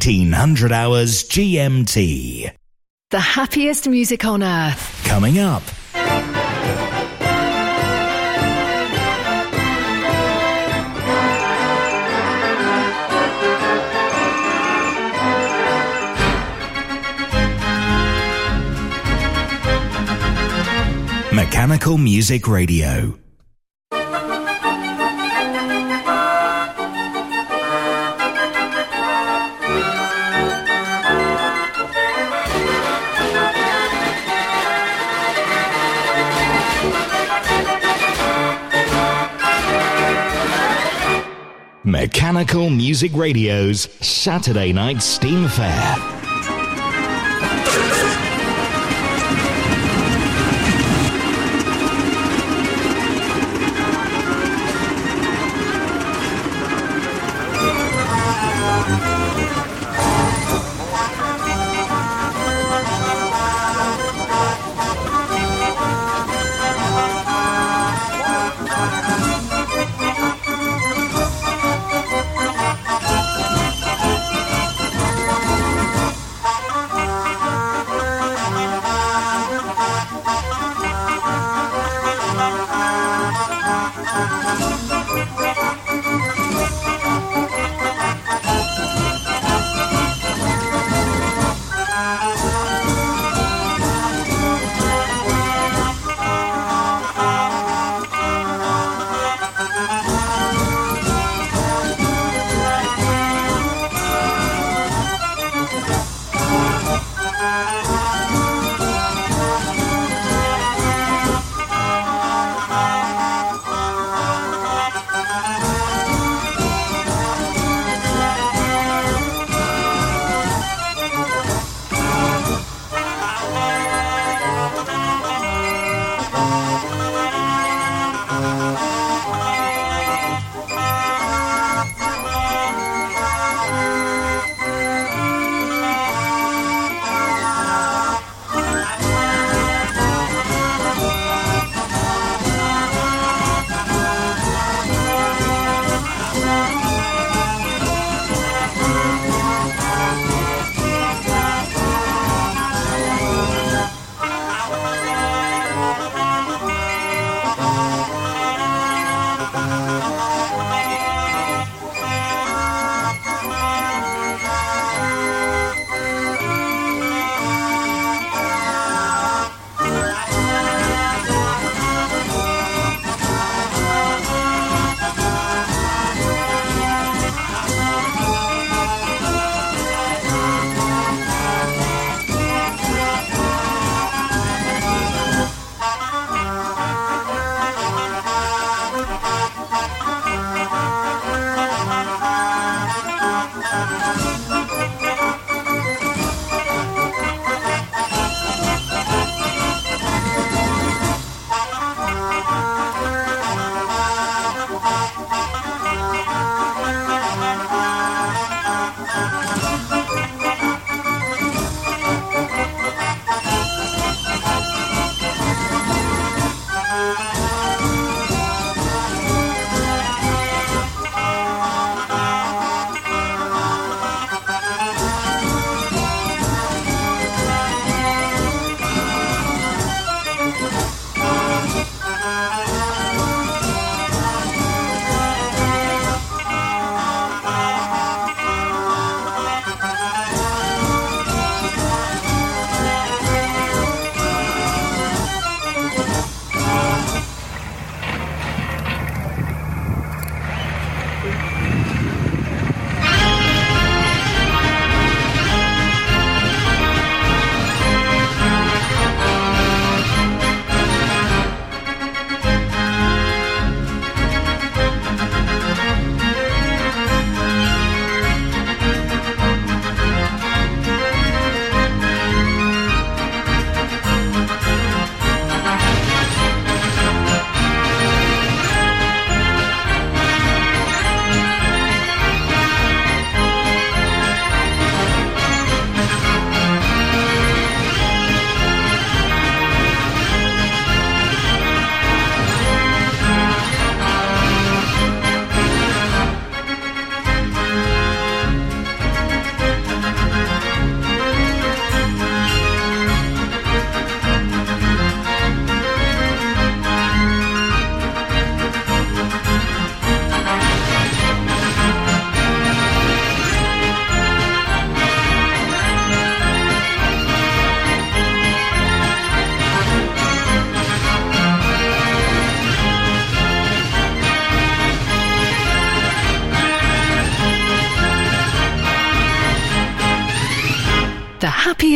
France, 1800 hours GMT. The happiest music on earth. Coming up. Mechanical Music Radio. Mechanical Music Radio's Saturday Night Steam Fair.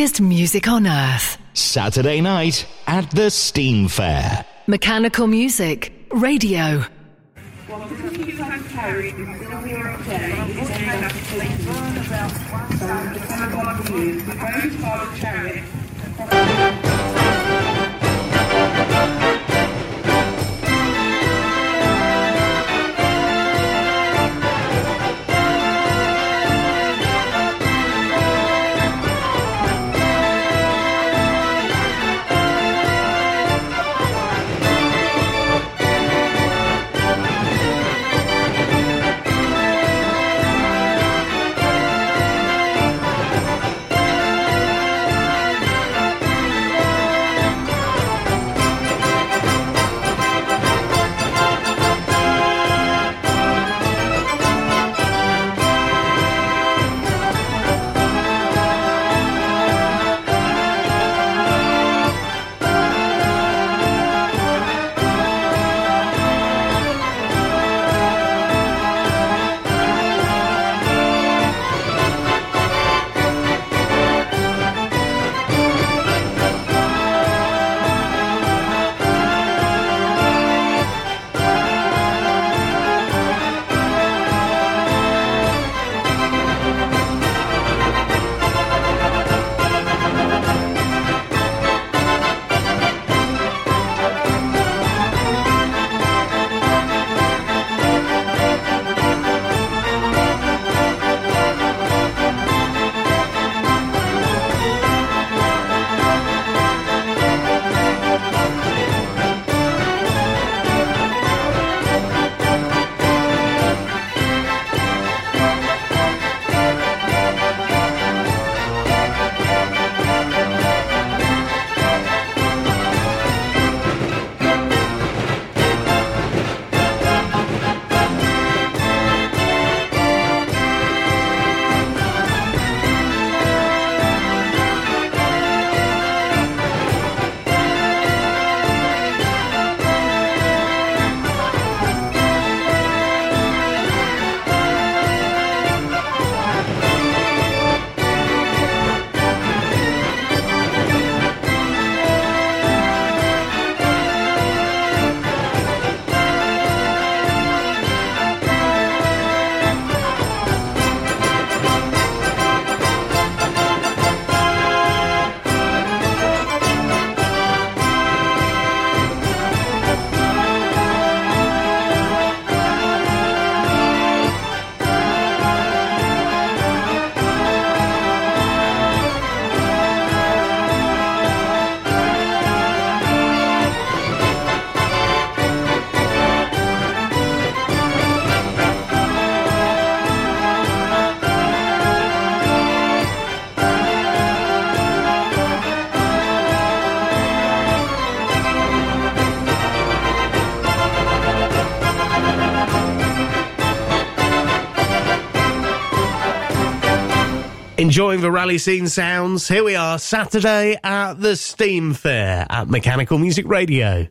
Happiest music on earth. Saturday night at the Steam Fair. Mechanical music, radio. Enjoying the rally scene sounds. Here we are, Saturday at the Steam Fair at Mechanical Music Radio.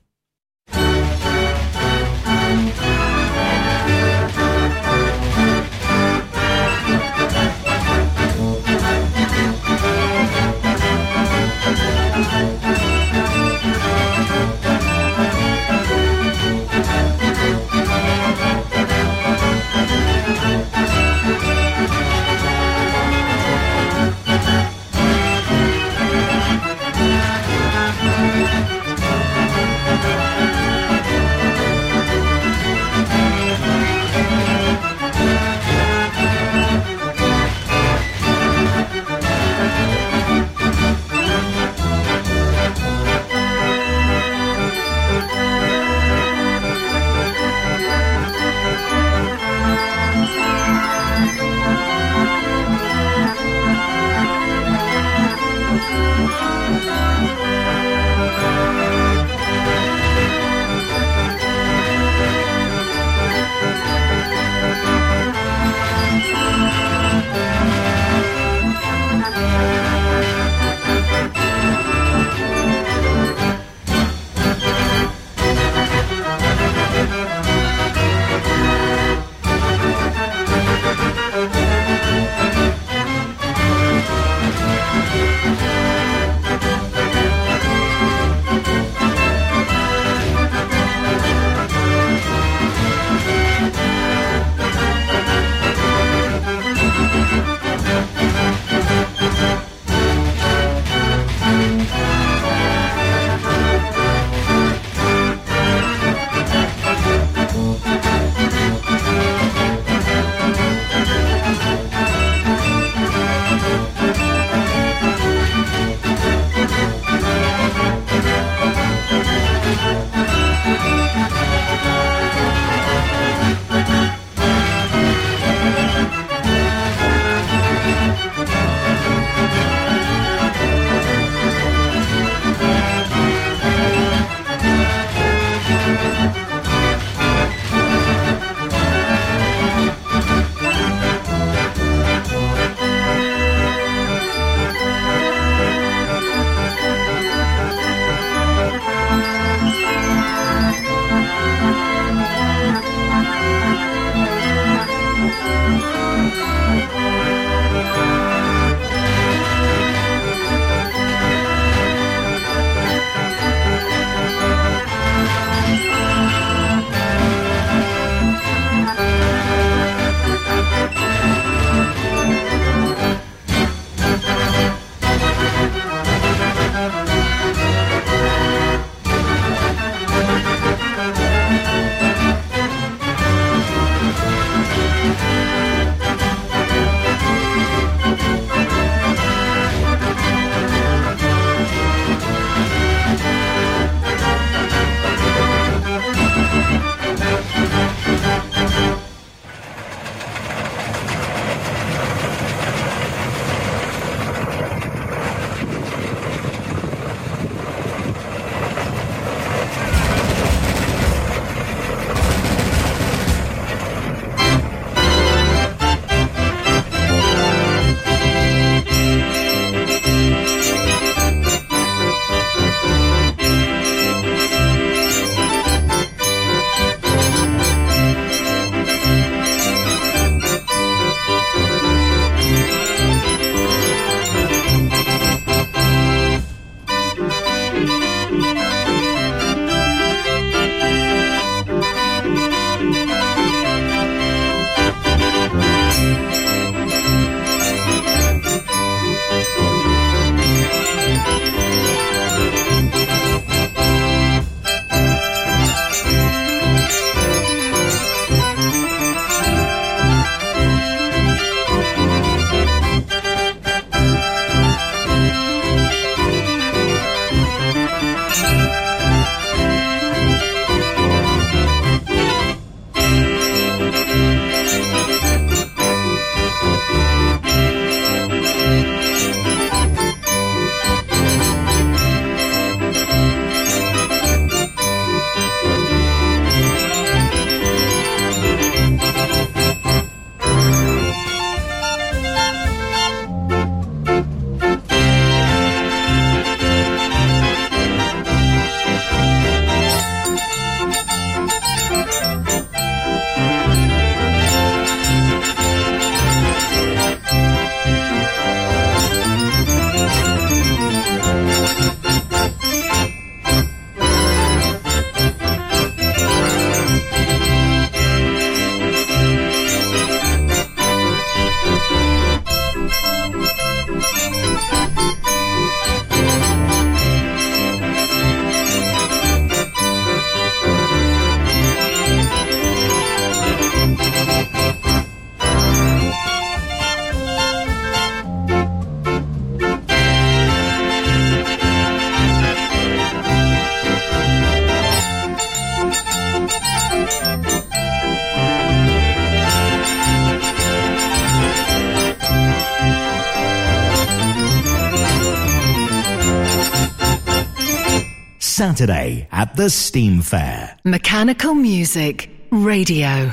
Saturday at the Steam Fair. Mechanical Music Radio.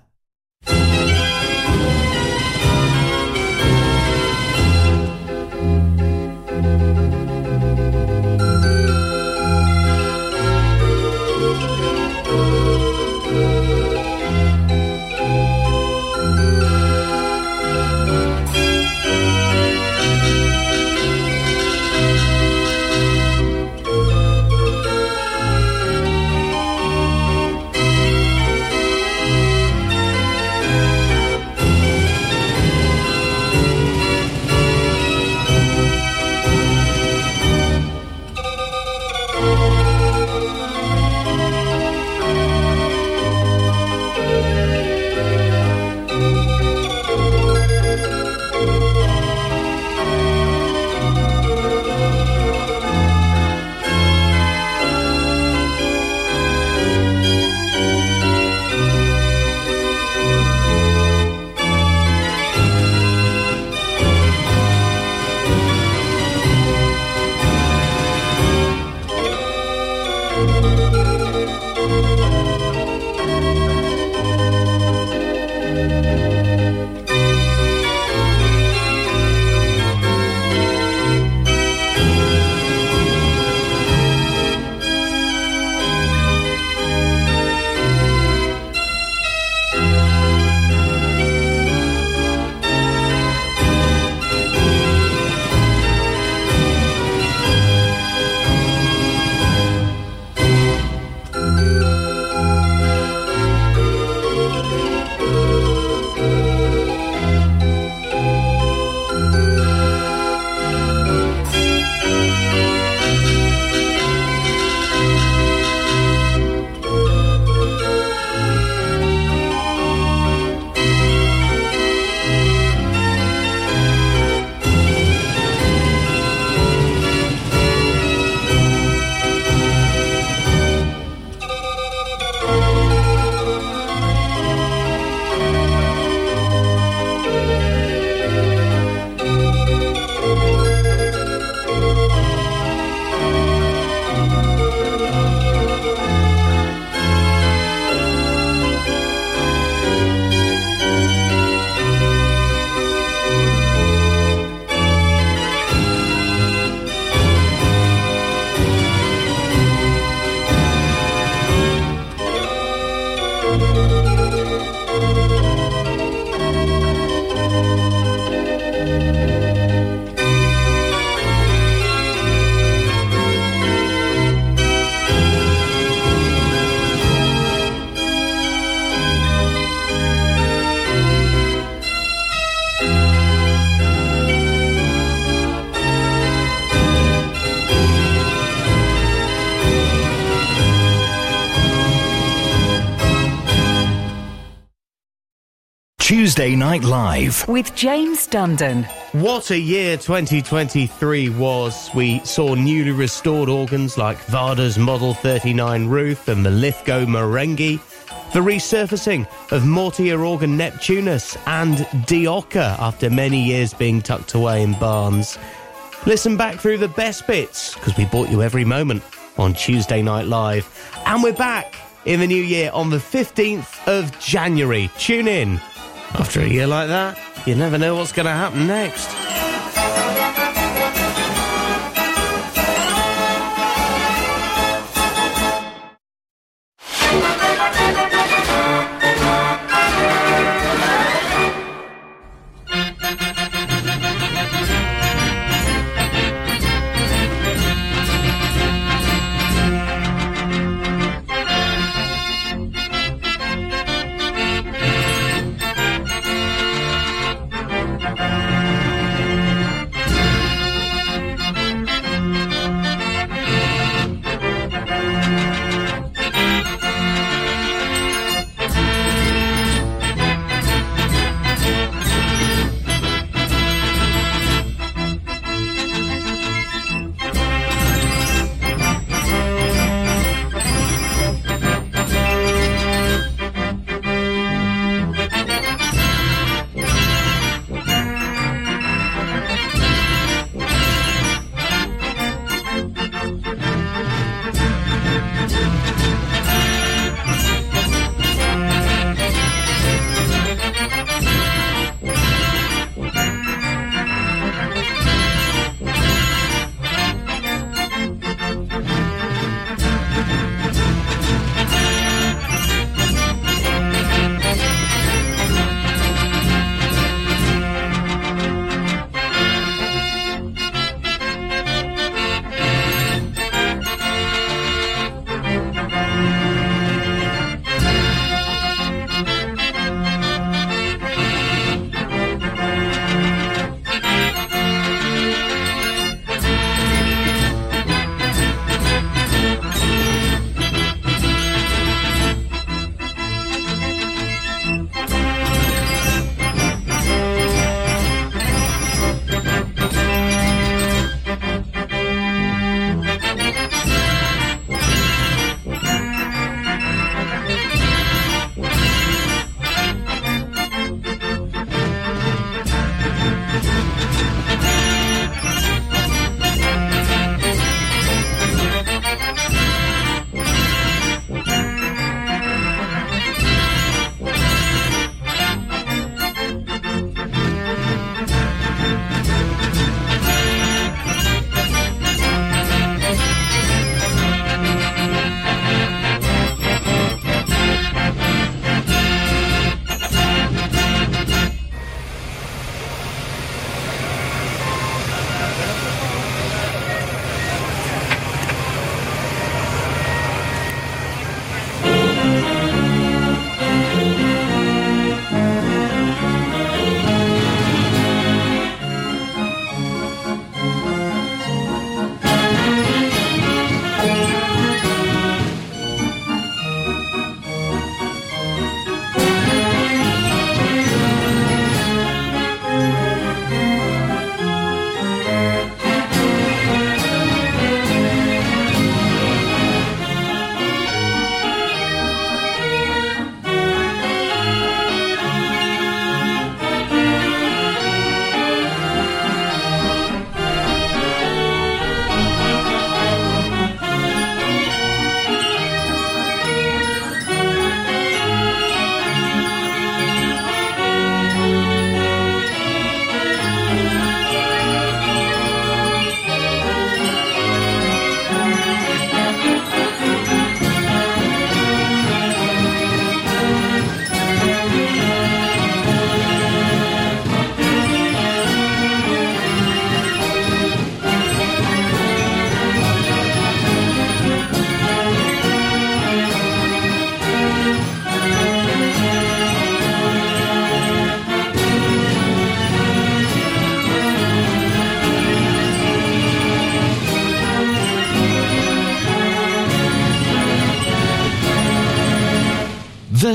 Tuesday Night Live. with James Dundon. What a year 2023 was. We saw newly restored organs like Varda's Model 39 Ruth and the Lithgow Merengue, the resurfacing of Mortier organ Neptunus and Dioca after many years being tucked away in barns. Listen back through the best bits because we bought you every moment on Tuesday Night Live. And we're back in the new year on the 15th of January. Tune in. After a year like that, you never know what's going to happen next.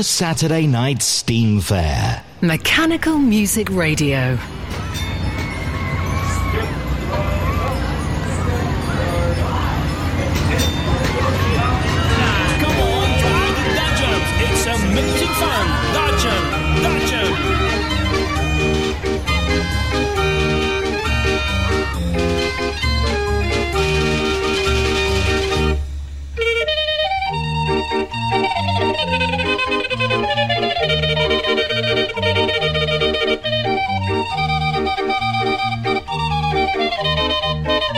Saturday Night Steam Fair. Mechanical Music Radio. A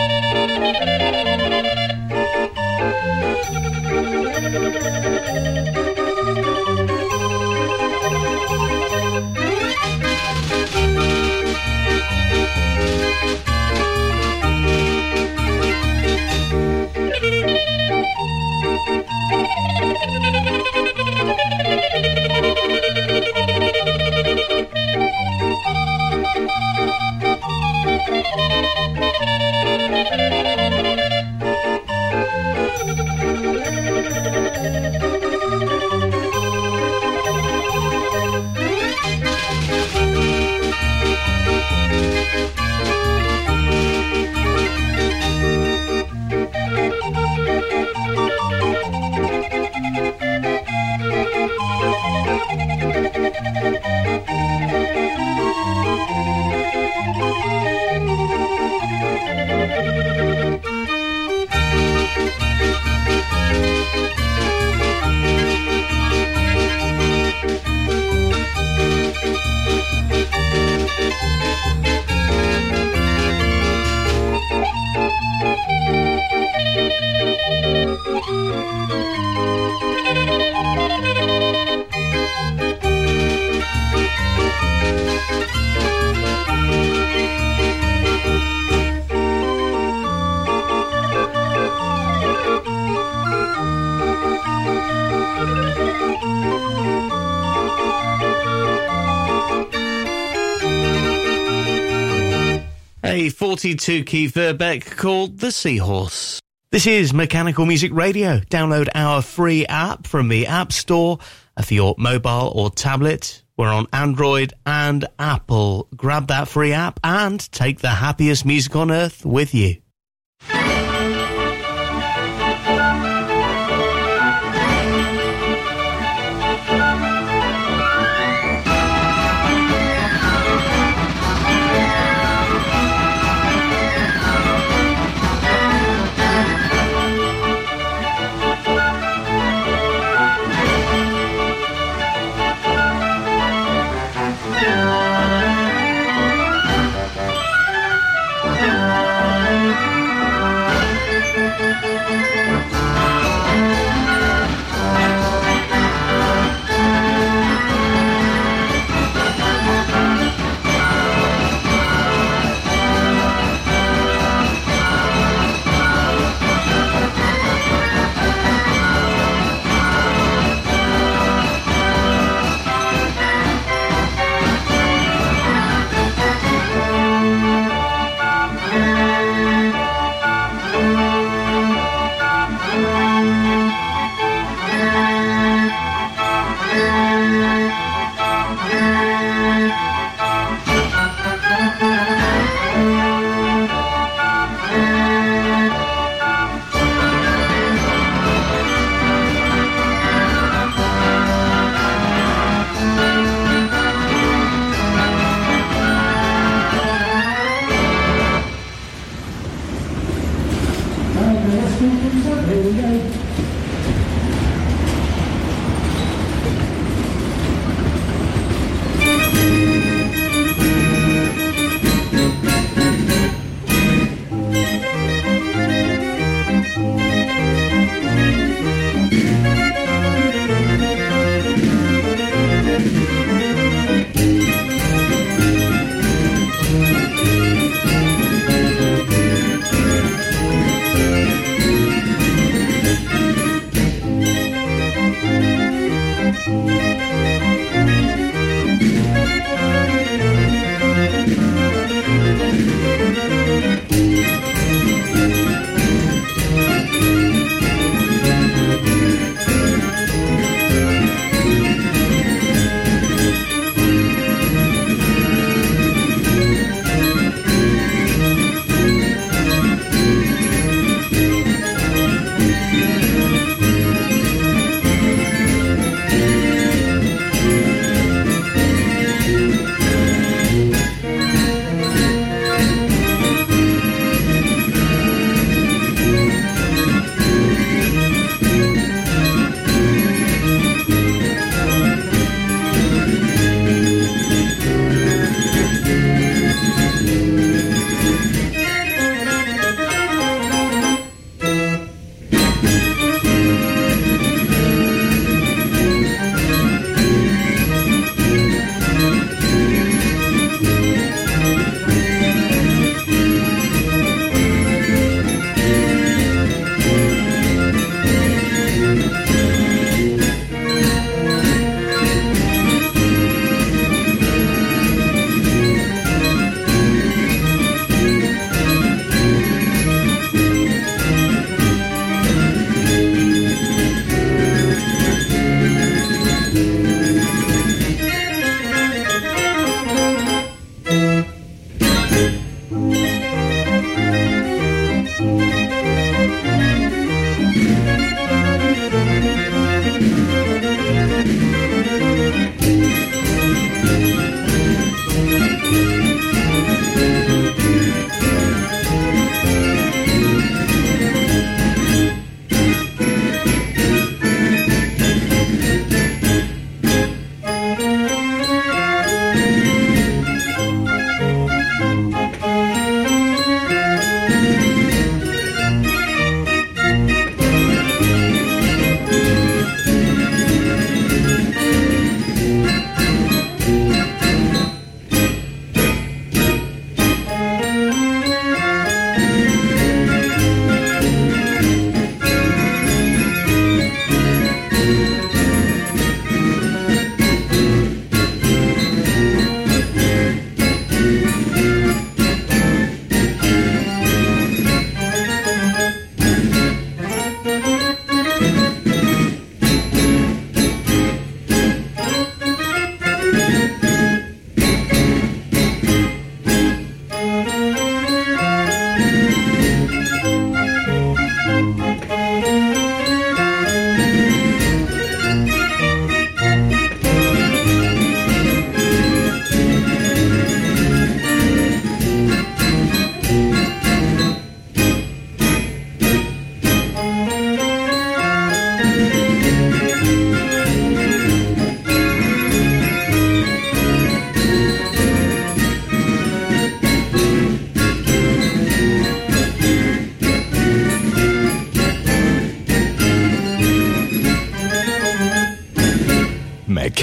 42 key Verbeeck called The Seahorse. This is Mechanical Music Radio. Download our free app from the App Store uh, for your mobile or tablet. We're on Android and Apple. Grab that free app and take the happiest music on earth with you.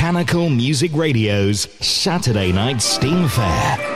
Mechanical Music Radio's Saturday Night Steam Fair.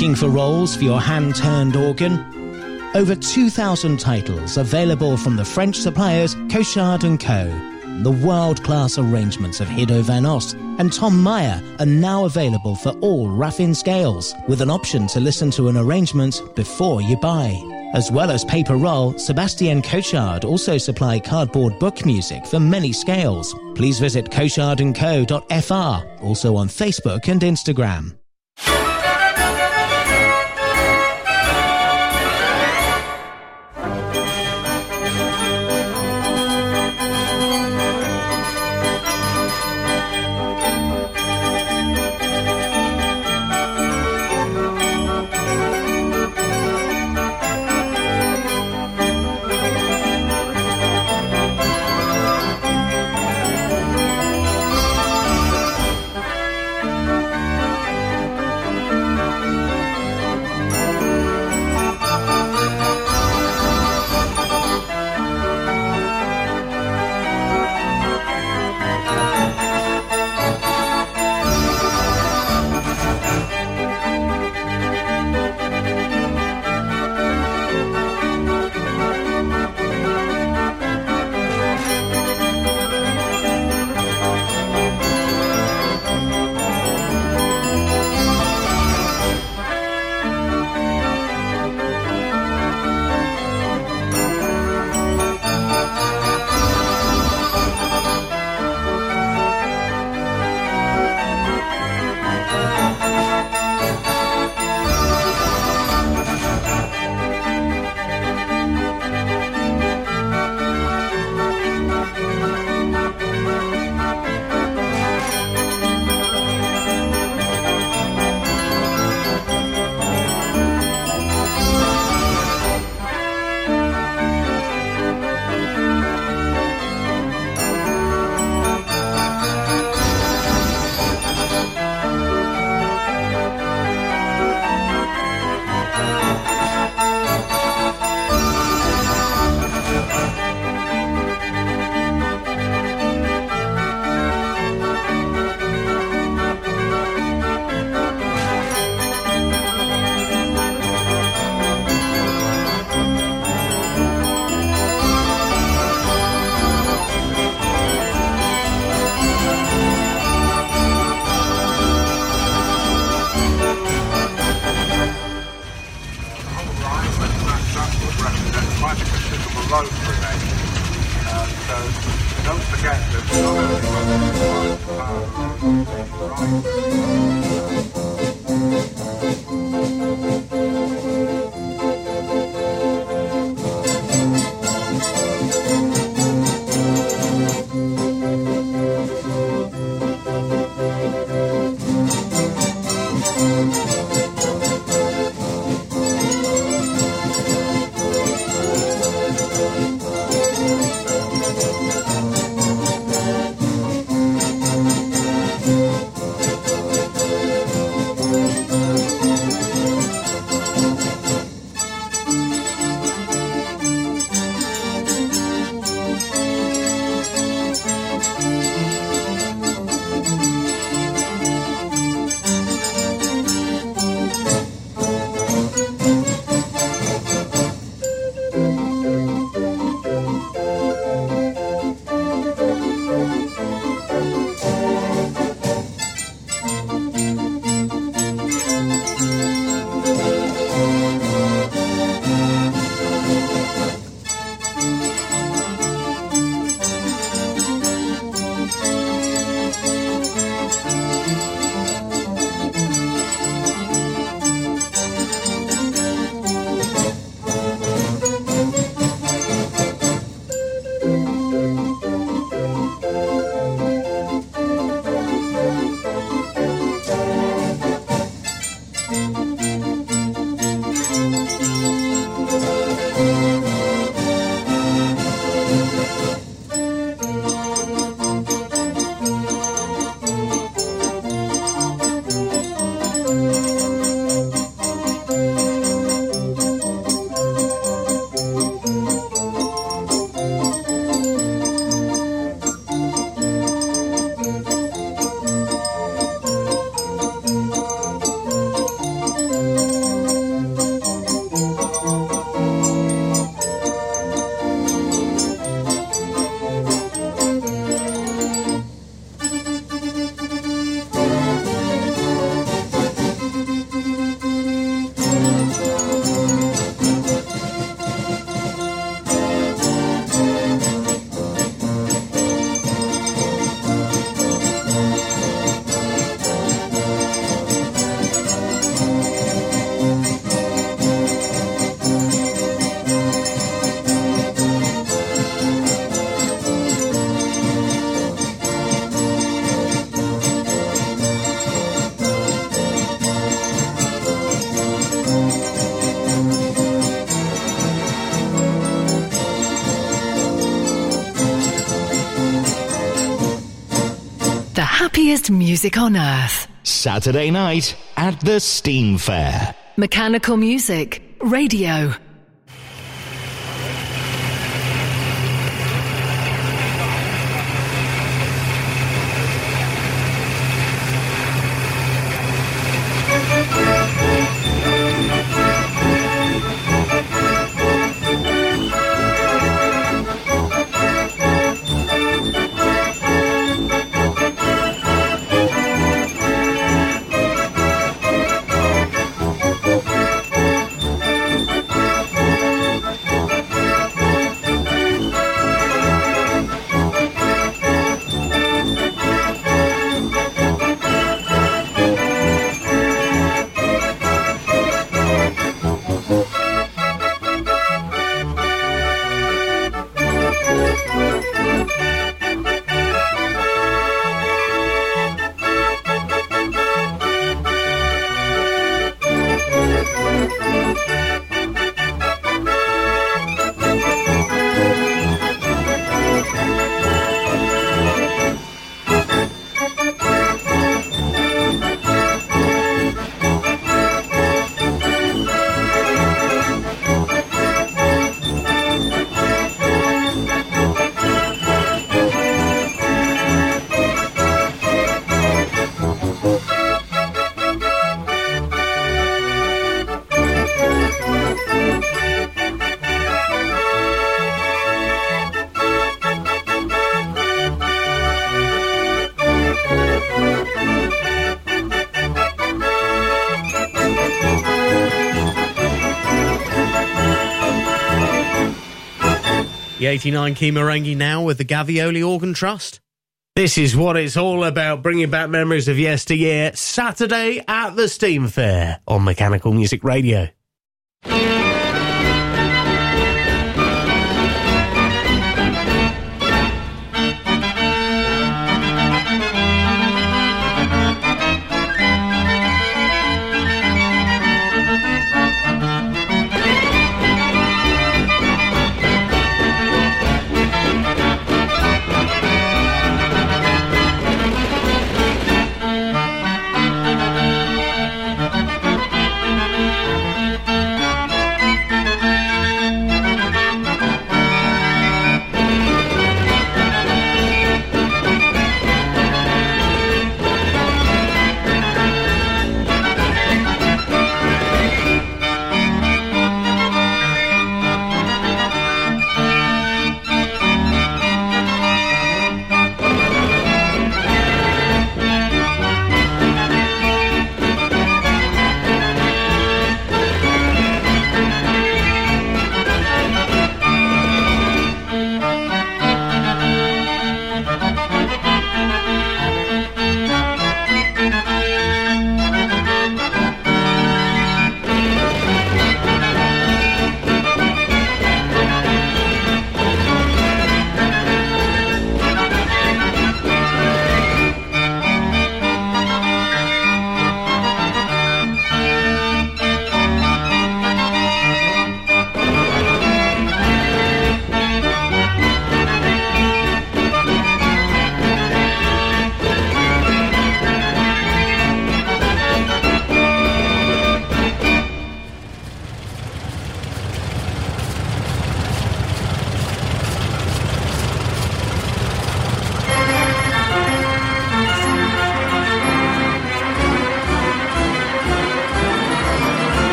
Looking for rolls for your hand-turned organ? Over 2,000 titles available from the French suppliers Cochard & Co. The world-class arrangements of Hiddo van Ost and Tom Meyer are now available for all Raffin scales, with an option to listen to an arrangement before you buy. As well as paper roll, Sebastian Cochard also supply cardboard book music for many scales. Please visit cochardandco.fr, also on Facebook and Instagram. Music on earth. Saturday night at the Steam Fair. Mechanical music, radio. 89 key merengue now with the Gavioli Organ Trust. This is what it's all about, bringing back memories of yesteryear. Saturday at the Steam Fair on Mechanical Music Radio.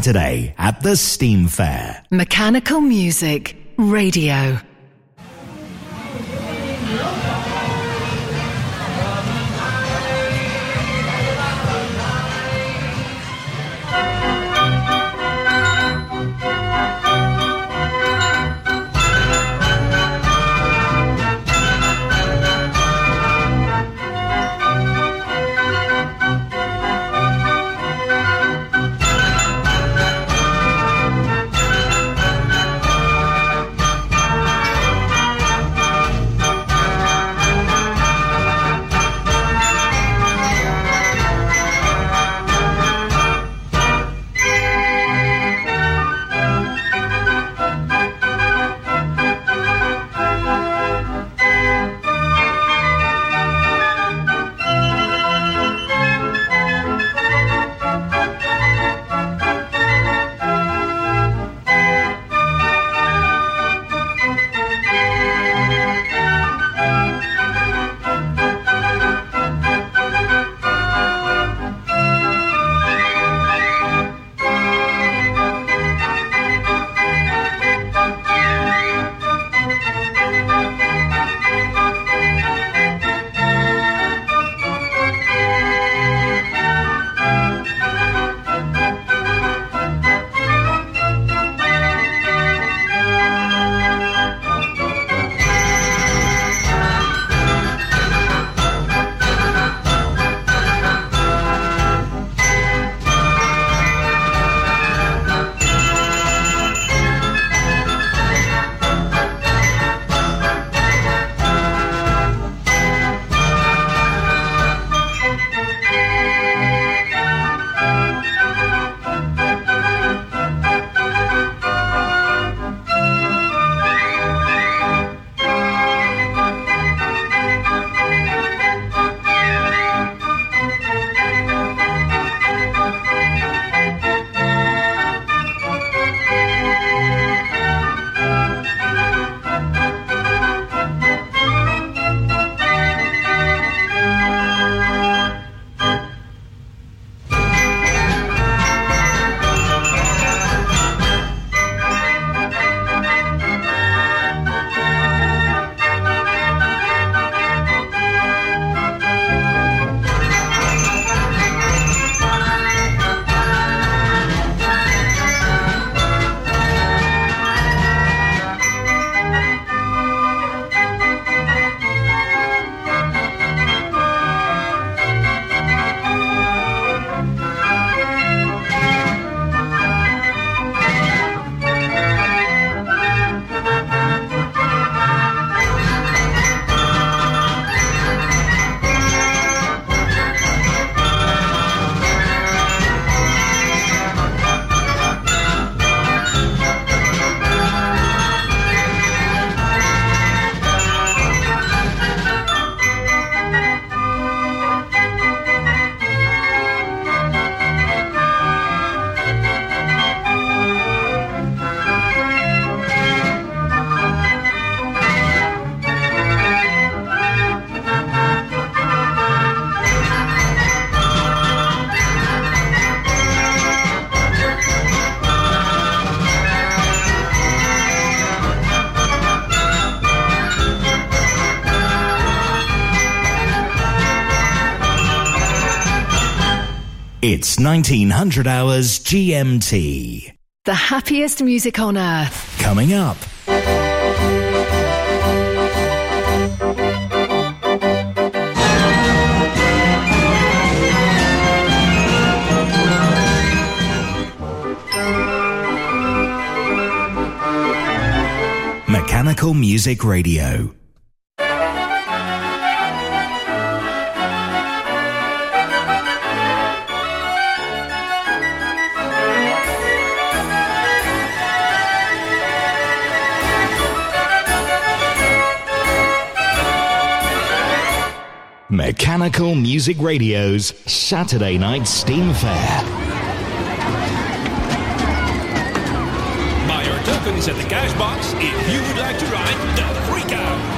Saturday at the Steam Fair. Mechanical Music Radio. It's 1900 hours GMT. The happiest music on earth. Coming up. Mechanical Music Radio. Mechanical Music Radio's Saturday Night Steam Fair. Buy your tokens at the cash box if you would like to ride the Freak Out.